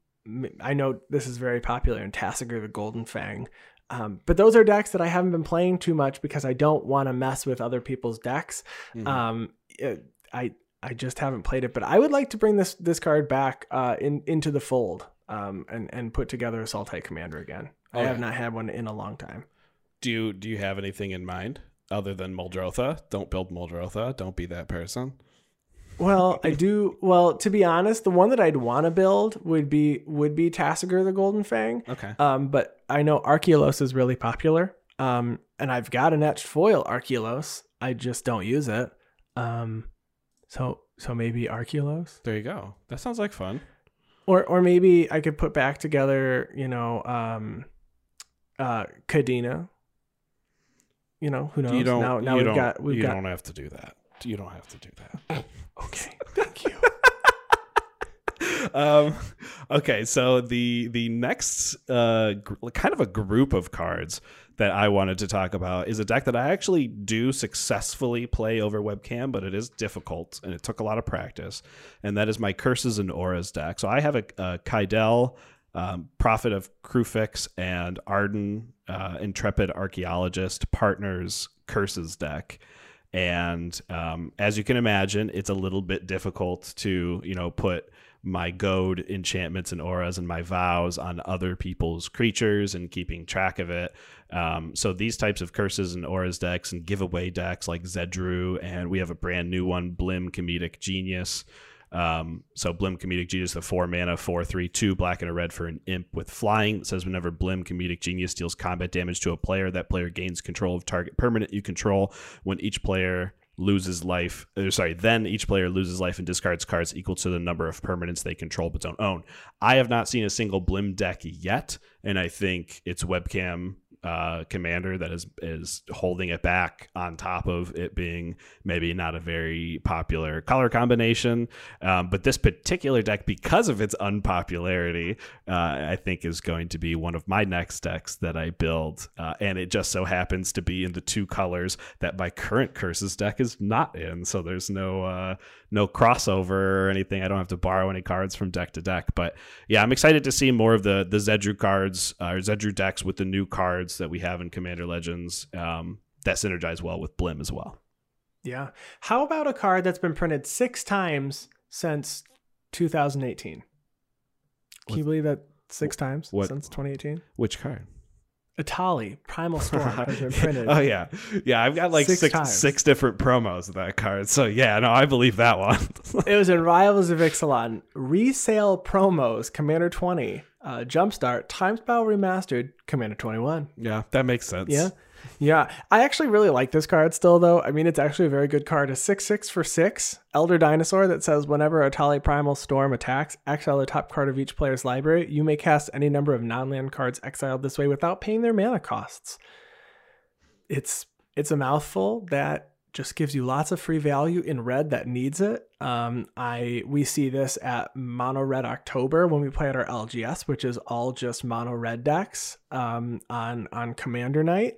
I know this is very popular in Tasigur the Golden Fang. Um, but those are decks that I haven't been playing too much because I don't want to mess with other people's decks. Mhm. Um, it- I I just haven't played it, but I would like to bring this this card back uh, in into the fold um, and and put together a Sultai Commander again. I have not had one in a long time. Do you do you have anything in mind other than Muldrotha? Don't build Muldrotha. Don't be that person. Well, I do. Well, to be honest, the one that I'd want to build would be would be Tasigur the Golden Fang. Okay. Um, but I know Archelos is really popular. Um, and I've got an etched foil Archelos. I just don't use it. Um, so so maybe Archelos, There you go. That sounds like fun. or or maybe I could put back together, you know, um, uh, Kadena. You know, who knows? You don't. now now you we've don't, got we've you got don't have to do that. You don't have to do that. okay. Thank you. um, okay, so the the next uh, gr- kind of a group of cards that I wanted to talk about is a deck that I actually do successfully play over webcam, but it is difficult and it took a lot of practice. And that is my Curses and Auras deck. So I have a, a Kydele, um, Prophet of Kruphix, and Ardenn, uh, Intrepid Archaeologist partners Curses deck. And um, as you can imagine, it's a little bit difficult to, you know, put my goad enchantments and auras and my vows on other people's creatures and keeping track of it. Um, so these types of curses and auras decks and giveaway decks like Zedruu, and we have a brand new one, Blim Comedic Genius. Um, so Blim Comedic Genius, the four mana, four three two black and a red for an imp with flying. It says whenever Blim Comedic Genius deals combat damage to a player, that player gains control of target permanent you control. When each player loses life, or sorry, then each player loses life and discards cards equal to the number of permanents they control but don't own. I have not seen a single Blim deck yet, and I think its webcam uh, commander that is is holding it back on top of it being maybe not a very popular color combination. Um, but this particular deck, because of its unpopularity, uh, I think is going to be one of my next decks that I build. Uh, and it just so happens to be in the two colors that my current curses deck is not in. So there's no uh, no crossover or anything. I don't have to borrow any cards from deck to deck. But yeah, I'm excited to see more of the the Zedruu cards uh, or Zedruu decks with the new cards that we have in Commander Legends um, that synergize well with Blim as well. Yeah. How about a card that's been printed six times since 2018? Can you believe that six times what- since 2018? Which card? Etali Primal Storm has been printed. oh yeah, yeah. I've got like Six six different promos of that card. So yeah, no, I believe that one. It was in Rivals of Ixalan. Resale promos, Commander 20, uh, Jumpstart, Time Spiral Remastered, Commander 21. yeah, that makes sense. Yeah. Yeah. I actually really like this card still, though. I mean, it's actually a very good card. A 6 6 for 6 Elder Dinosaur that says whenever a Etali Primal Storm attacks, exile the top card of each player's library. You may cast any number of non land cards exiled this way without paying their mana costs. It's it's a mouthful that just gives you lots of free value in red that needs it. Um, I we see this at Mono Red October when we play at our LGS, which is all just mono red decks um, on on Commander Night.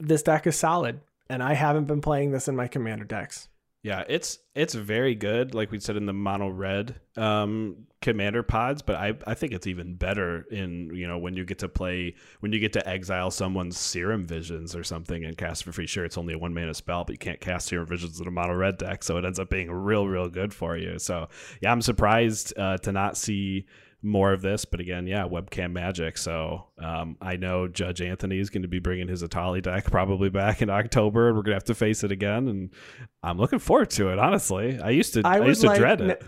This deck is solid, and I haven't been playing this in my Commander decks. Yeah, it's it's very good, like we said in the mono red um, commander pods, but I, I think it's even better in you know when you get to play when you get to exile someone's serum visions or something and cast for free. Sure, it's only a one mana spell, but you can't cast serum visions in a mono red deck, so it ends up being real real good for you. So yeah, I'm surprised uh, to not see more of this, but again, yeah, webcam magic. So um, I know Judge Anthony is going to be bringing his Etali deck probably back in October, and we're going to have to face it again. And I'm looking forward to it. Honestly, I used to, I I, used to like dread it.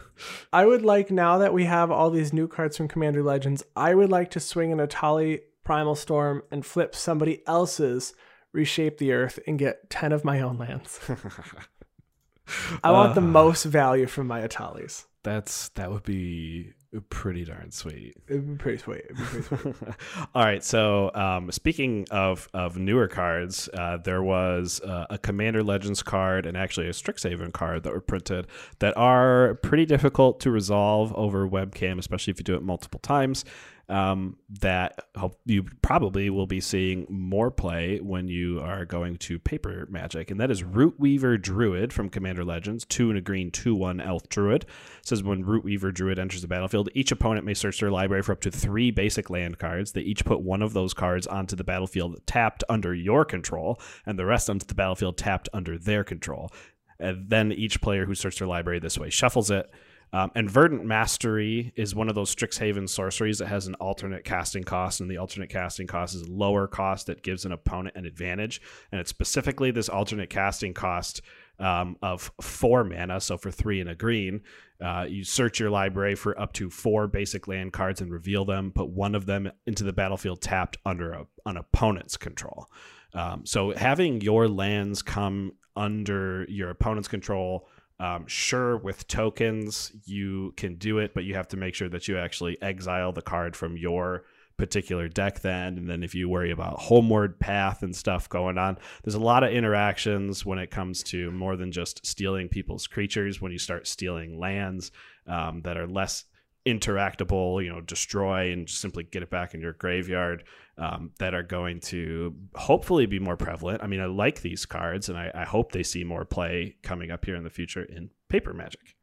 I would like now that we have all these new cards from Commander Legends, I would like to swing an Etali Primal Storm and flip somebody else's Reshape the Earth and get 10 of my own lands. I want the Uh. most value from my Etalis. That's that would be pretty darn sweet. It'd be pretty sweet. Be pretty sweet. All right. So, um, speaking of of newer cards, uh, there was uh, a Commander Legends card and actually a Strixhaven card that were printed that are pretty difficult to resolve over webcam, especially if you do it multiple times. Um, that you probably will be seeing more play when you are going to paper magic, and that is Root Weaver Druid from Commander Legends, two and a green, two one elf druid. It says when Root Weaver Druid enters the battlefield, each opponent may search their library for up to three basic land cards. They each put one of those cards onto the battlefield tapped under your control, and the rest onto the battlefield tapped under their control. And then each player who searched their library this way shuffles it. Um, and Verdant Mastery is one of those Strixhaven sorceries that has an alternate casting cost, and the alternate casting cost is a lower cost that gives an opponent an advantage. And it's specifically this alternate casting cost um, of four mana, so for three and a green. Uh, you search your library for up to four basic land cards and reveal them. Put one of them into the battlefield tapped under a, an opponent's control. Um, so having your lands come under your opponent's control um, sure, with tokens you can do it, but you have to make sure that you actually exile the card from your particular deck then. And then if you worry about homeward path and stuff going on, there's a lot of interactions when it comes to more than just stealing people's creatures. When you start stealing lands um, that are less interactable, you know, destroy and just simply get it back in your graveyard um, that are going to hopefully be more prevalent. I mean, I like these cards and I, I hope they see more play coming up here in the future in paper magic.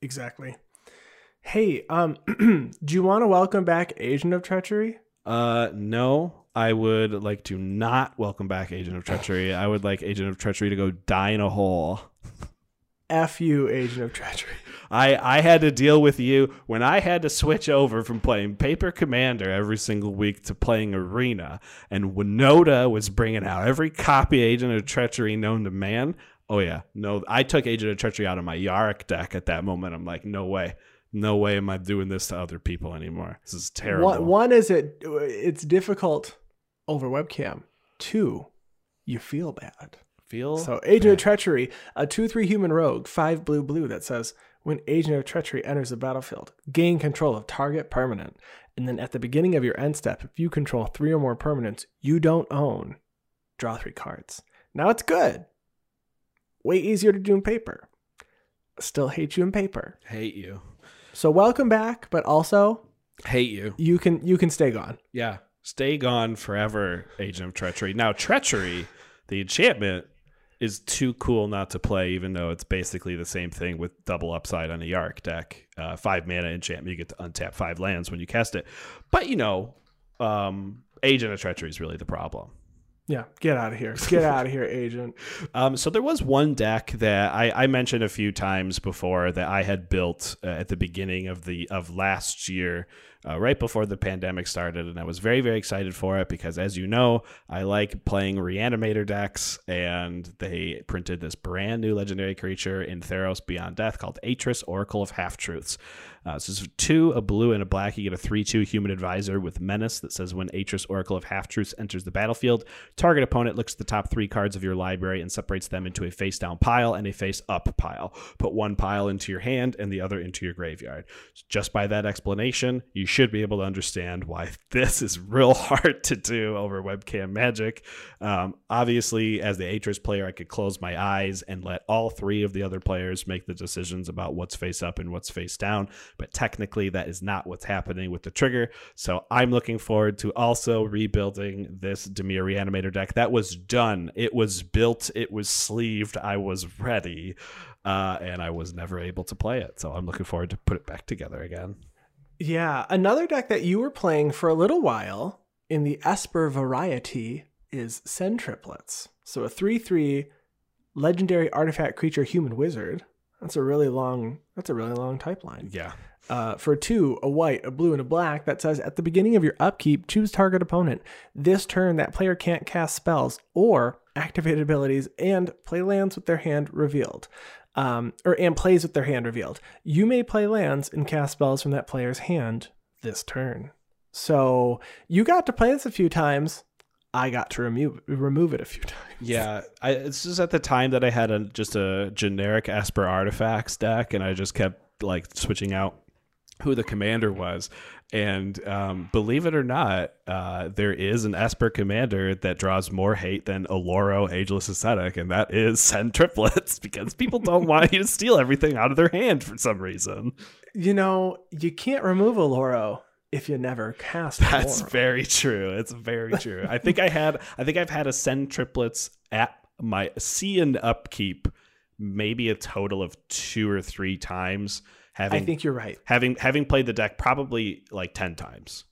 Exactly. Hey, um, do you want to welcome back Agent of Treachery? Uh, no. I would like to not welcome back Agent of Treachery. I would like Agent of Treachery to go die in a hole. F you, Agent of Treachery. I, I had to deal with you when I had to switch over from playing Paper Commander every single week to playing Arena, and Winota was bringing out every copy Agent of Treachery known to man. Oh yeah, no, I took Agent of Treachery out of my Yarok deck at that moment. I'm like, no way, no way am I doing this to other people anymore. This is terrible. One, one is it it's difficult over webcam. Two, you feel bad. Feel So Agent of Treachery, a two three human rogue, five blue blue that says when Agent of Treachery enters the battlefield, gain control of target permanent, and then at the beginning of your end step, if you control three or more permanents you don't own, draw three cards. Now it's good. Way easier to do in paper. Still hate you in paper. hate you, So welcome back, but also hate you. you can you can stay gone. Yeah, stay gone forever, Agent of Treachery. Now, Treachery, the enchantment, is too cool not to play, even though it's basically the same thing with double upside on a Yarok deck. Uh, five mana enchantment, you get to untap five lands when you cast it. But you know, um, Agent of Treachery is really the problem. Yeah, get out of here. Get out of here, agent. Um, so there was one deck that I, I mentioned a few times before that I had built uh, at the beginning of the of last year, uh, right before the pandemic started, and I was very very excited for it because, as you know, I like playing reanimator decks, and they printed this brand new legendary creature in Theros Beyond Death called Atris Oracle of Half Truths. Uh, so it's two, a blue, and a black. You get a 3 2 human advisor with Menace that says when Atris Oracle of Half Truths enters the battlefield, target opponent looks at the top three cards of your library and separates them into a face down pile and a face up pile. Put one pile into your hand and the other into your graveyard. Just by that explanation, you should be able to understand why this is real hard to do over webcam magic. Um, obviously, as the Atris player, I could close my eyes and let all three of the other players make the decisions about what's face up and what's face down but technically that is not what's happening with the trigger. So I'm looking forward to also rebuilding this Dimir Reanimator deck. That was done. It was built. It was sleeved. I was ready, uh, and I was never able to play it. So I'm looking forward to put it back together again. Yeah, another deck that you were playing for a little while in the Esper variety is Sen Triplets. So a 3 3 legendary artifact creature human wizard. That's a really long that's a really long type line. Yeah. Uh, for two, a white, a blue, and a black that says at the beginning of your upkeep, choose target opponent. This turn, that player can't cast spells or activate abilities and play lands with their hand revealed. Um, or and plays with their hand revealed. You may play lands and cast spells from that player's hand this turn. So you got to play this a few times. I got to remove remove it a few times. Yeah, I, this is at the time that I had a just a generic Esper artifacts deck, and I just kept like switching out who the commander was. And um, believe it or not, uh, there is an Esper commander that draws more hate than Oloro Ageless Ascetic, and that is Sen Triplets, because people don't want you to steal everything out of their hand for some reason. You know, you can't remove Oloro if you never cast. That's very true. It's very true. I think I had I think I've had a sen triplets at my see and upkeep maybe a total of two or three times. Having I think you're right. having having played the deck probably like ten times.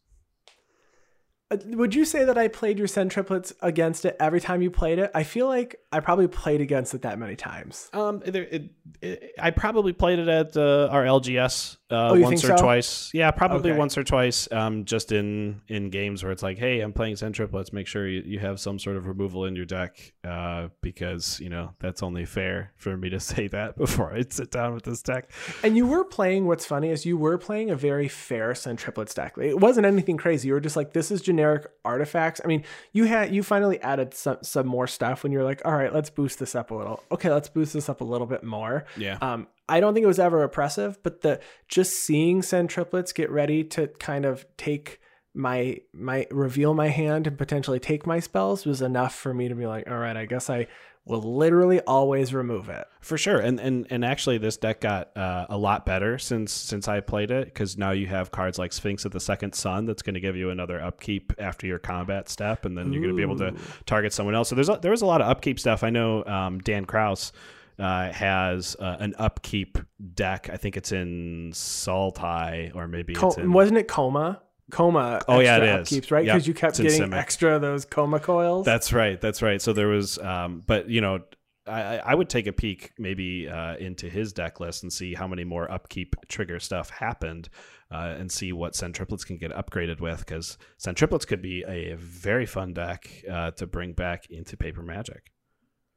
Uh, Would you say that I played your Sen Triplets against it every time you played it? I feel like I probably played against it that many times. Um, there, it, it, I probably played it at uh, our LGS uh, Oh, once or so? twice. Yeah, probably Okay. once or twice. Um, just in in games where it's like, hey, I'm playing Centrip. Let's Make sure you, you have some sort of removal in your deck, uh, because you know that's only fair for me to say that before I sit down with this deck. And you were playing, what's funny is you were playing a very fair Sen Triplets deck. It wasn't anything crazy. You were just like, this is generic artifacts. I mean, you had, you finally added some, some more stuff when you're like, all right, let's boost this up a little. Okay, let's boost this up a little bit more. Yeah. Um, I don't think it was ever oppressive, but the just seeing Sen Triplets get ready to kind of take my my reveal my hand and potentially take my spells was enough for me to be like, all right, I guess I will literally always remove it. For sure, and and and actually, this deck got uh, a lot better since since I played it because now you have cards like Sphinx of the Second Sun that's going to give you another upkeep after your combat step, and then you're going to be able to target someone else. So there's a, there was a lot of upkeep stuff. I know um, Dan Kraus. Uh, has uh, an upkeep deck. I think it's in Sultai or maybe Co- in. wasn't it Koma? Koma. Oh, yeah, it is. Upkeeps, right? Yep, Because you kept it's getting extra those Koma coils. That's right. That's right. So there was, um, but you know, I, I- I would take a peek maybe uh, into his deck list and see how many more upkeep trigger stuff happened, uh, and see what Centriplets can get upgraded with because Centriplets could be a very fun deck uh, to bring back into Paper Magic.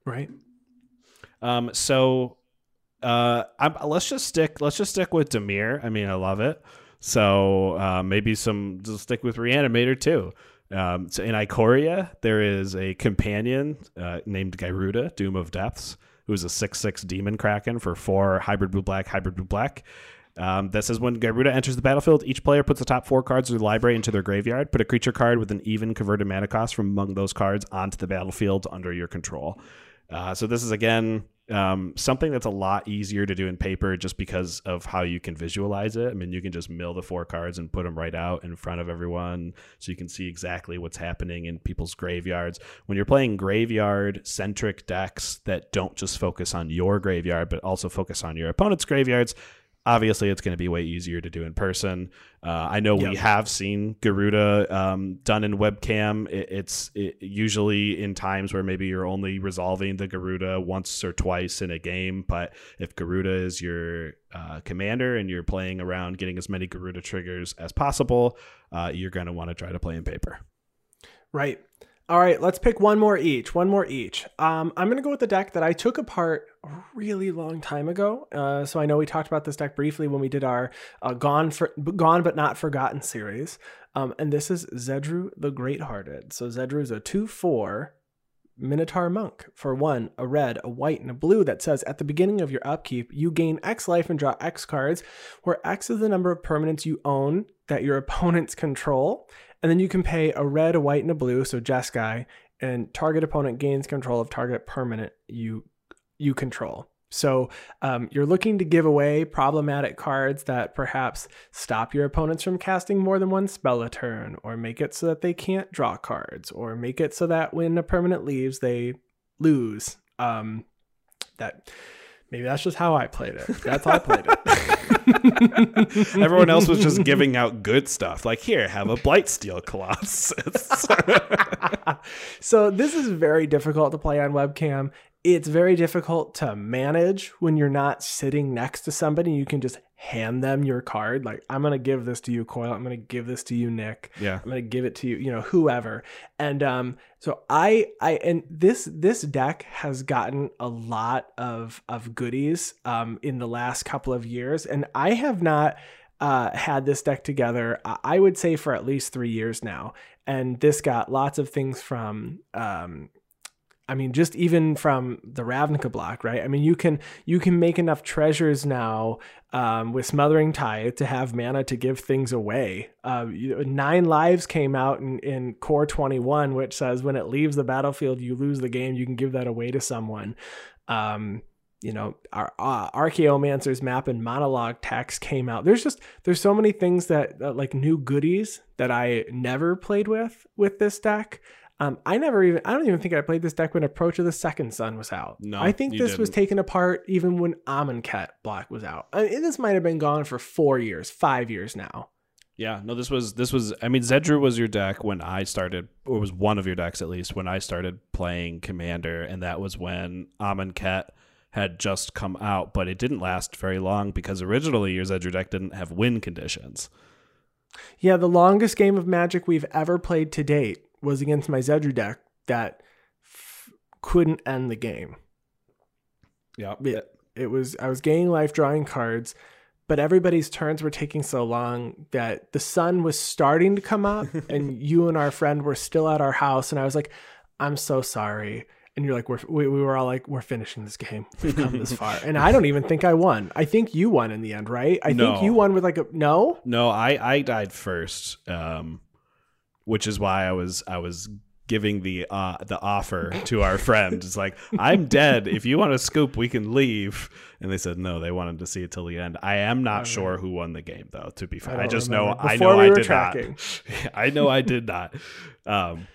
right. Um, so uh, I'm, let's just stick. Let's just stick with Dimir. I mean, I love it. So uh, maybe some. Just stick with Reanimator too. Um, so in Ikoria, there is a companion uh, named Gyruda, Doom of Depths, who is a six-six demon kraken for four hybrid blue black, hybrid blue black. Um, that says when Gyruda enters the battlefield, each player puts the top four cards of the library into their graveyard. Put a creature card with an even converted mana cost from among those cards onto the battlefield under your control. Uh, so this is again um, something that's a lot easier to do in paper just because of how you can visualize it. I mean, you can just mill the four cards and put them right out in front of everyone so you can see exactly what's happening in people's graveyards. When you're playing graveyard centric decks that don't just focus on your graveyard but also focus on your opponent's graveyards, obviously it's going to be way easier to do in person. Uh, I know we have seen Gyruda um, done in webcam. It, it's it, usually in times where maybe you're only resolving the Gyruda once or twice in a game. But if Gyruda is your uh, commander and you're playing around getting as many Gyruda triggers as possible, uh, you're going to want to try to play in paper. Right. All right, let's pick one more each. One more each. Um, I'm going to go with the deck that I took apart a really long time ago. Uh, so I know we talked about this deck briefly when we did our uh, Gone for Gone but Not Forgotten series. Um, and this is Zedruu the Great Hearted. So Zedruu is a 2 4 Minotaur Monk for one, a red, a white, and a blue that says at the beginning of your upkeep, you gain X life and draw X cards, where X is the number of permanents you own that your opponents control. And then you can pay a red, a white, and a blue, so Jeskai, and target opponent gains control of target permanent you you control. So um, you're looking to give away problematic cards that perhaps stop your opponents from casting more than one spell a turn, or make it so that they can't draw cards, or make it so that when a permanent leaves, they lose. Um, that maybe that's just how I played it. That's how I played it. Everyone else was just giving out good stuff, like here, have a Blightsteel Colossus. so this is very difficult to play on webcam. It's very difficult to manage when you're not sitting next to somebody. You can just hand them your card. Like, I'm gonna give this to you, Coyle. I'm gonna give this to you, Nick. yeah. I'm gonna give it to you, you know, whoever. And um, so I, I, and this this deck has gotten a lot of of goodies um in the last couple of years, and I have not uh had this deck together. I I would say for at least three years now, and this got lots of things from um. I mean, just even from the Ravnica block, right? I mean, you can you can make enough treasures now um, with Smothering Tide to have mana to give things away. Uh, nine lives came out in, in Core 21, which says when it leaves the battlefield, you lose the game. You can give that away to someone. Um, you know, our uh, Archaeomancer's map and monologue text came out. There's just there's so many things that uh, like new goodies that I never played with with this deck. Um, I never even I don't even think I played this deck when Approach of the Second Sun was out. No, I think this was didn't. taken apart even when Amonkhet block was out. I mean, this might have been gone for four years, five years now. Yeah, no, this was this was. I mean, Zedruu was your deck when I started, or was one of your decks at least when I started playing Commander, and that was when Amonkhet had just come out, but it didn't last very long because originally your Zedruu deck didn't have win conditions. Yeah, the longest game of Magic we've ever played to date was against my Zedruu deck that f- couldn't end the game. Yeah, It, it was I was gaining life, drawing cards, but everybody's turns were taking so long that the sun was starting to come up, and you and our friend were still at our house, and I was like, "I'm so sorry." And you're like, we're, we, we were all like, we're finishing this game. We've come this far. And I don't even think I won. I think you won in the end, right? I No. think you won with like a, no? No, I I died first. Um, which is why I was I was giving the uh, the offer to our friend. It's like I'm dead. If you want to scoop, we can leave. And they said no. They wanted to see it till the end. I am not sure who won the game though. To be fair, I, don't just remember. know I know we I did tracking. not. I know I did not. Um,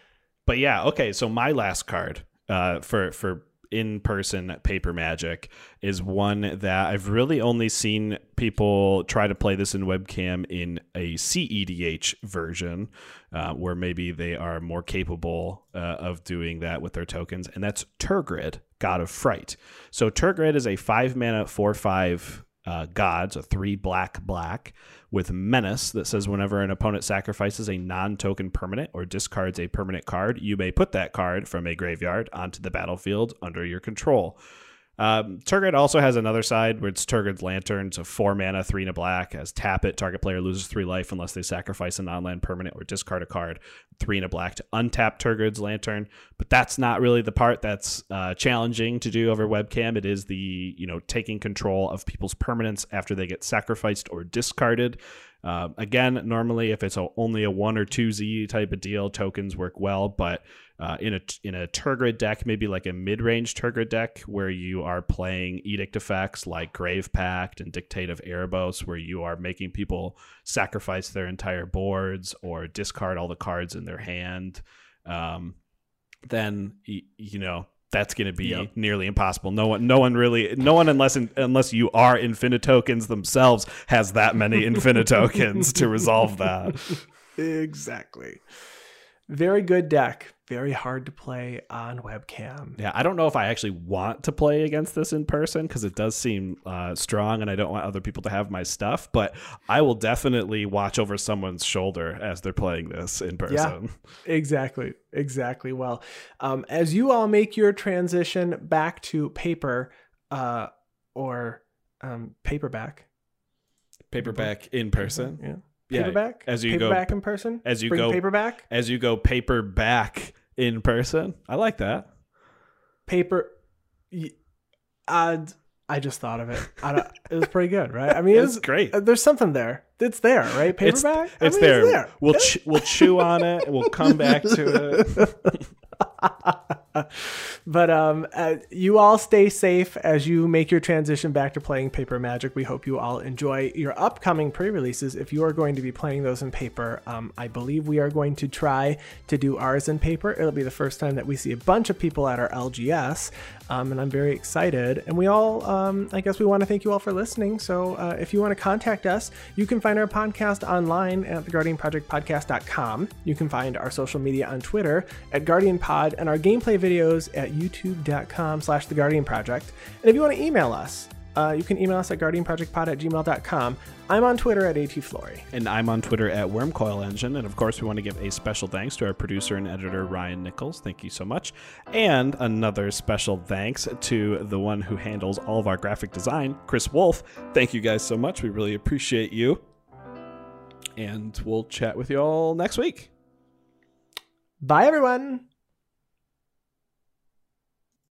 but yeah, okay. So my last card uh, for for in person paper magic is one that I've really only seen people try to play this in webcam in a CEDH version, uh, where maybe they are more capable uh, of doing that with their tokens, and that's Tergrid, God of Fright. So Tergrid is a five mana four five uh, god, so three black black with menace that says whenever an opponent sacrifices a non-token permanent or discards a permanent card, you may put that card from a graveyard onto the battlefield under your control. Um, Tergrid also has another side where it's Tergrid's Lantern. A four mana, three and a black. As tap it, target player loses three life unless they sacrifice a non-land permanent or discard a card. Three and a black to untap Tergrid's Lantern. But that's not really the part that's uh, challenging to do over webcam. It is the you know taking control of people's permanents after they get sacrificed or discarded. Uh, again, normally if it's a, only a one or two Z type of deal, tokens work well. But uh, in a in a Tergrid deck, maybe like a mid range Tergrid deck, where you are playing edict effects like Grave Pact and Dictate of Erebos, where you are making people sacrifice their entire boards or discard all the cards in their hand, um, then you know that's going to be Yep. nearly impossible. No one, no one really, no one unless unless you are Infinitokens themselves has that many Infinitokens to resolve that. Exactly. Very good deck. Very hard to play on webcam. Yeah, I don't know if I actually want to play against this in person because it does seem uh, strong, and I don't want other people to have my stuff. But I will definitely watch over someone's shoulder as they're playing this in person. Yeah, Exactly. Exactly. Well, um, as you all make your transition back to paper uh, or um, paperback. Paperback in person. Yeah. Yeah, Paperback? as you go- paperback in person? as you Bring go- paperback? As you go paperback in person, I like that. Paper. Uh, I just thought of it. I don't, it was pretty good, right? I mean, it It's was, great. uh, There's something there. It's there, right? It's, Paperback. I it's mean, there. We'll ch- we'll chew on it. We'll come back to it. but um, uh, you all stay safe as you make your transition back to playing paper magic. We hope you all enjoy your upcoming pre-releases. If you are going to be playing those in paper, um, I believe we are going to try to do ours in paper. It'll be the first time that we see a bunch of people at our LGS, um, and I'm very excited. And we all, um, I guess, we want to thank you all for listening. So uh, if you want to contact us, you can find our podcast online at theguardianprojectpodcast.com. You can find our social media on Twitter at Guardian Pod and our gameplay videos at youtube.com slash the Guardian Project. And if you want to email us, uh, you can email us at guardianprojectpod at gmail.com. I'm on Twitter at ATFlory. And I'm on Twitter at Wurmcoil Engine. And of course, we want to give a special thanks to our producer and editor, Ryan Nichols. Thank you so much. And another special thanks to the one who handles all of our graphic design, Chris Wolf. Thank you guys so much. We really appreciate you. And we'll chat with you all next week. Bye, everyone.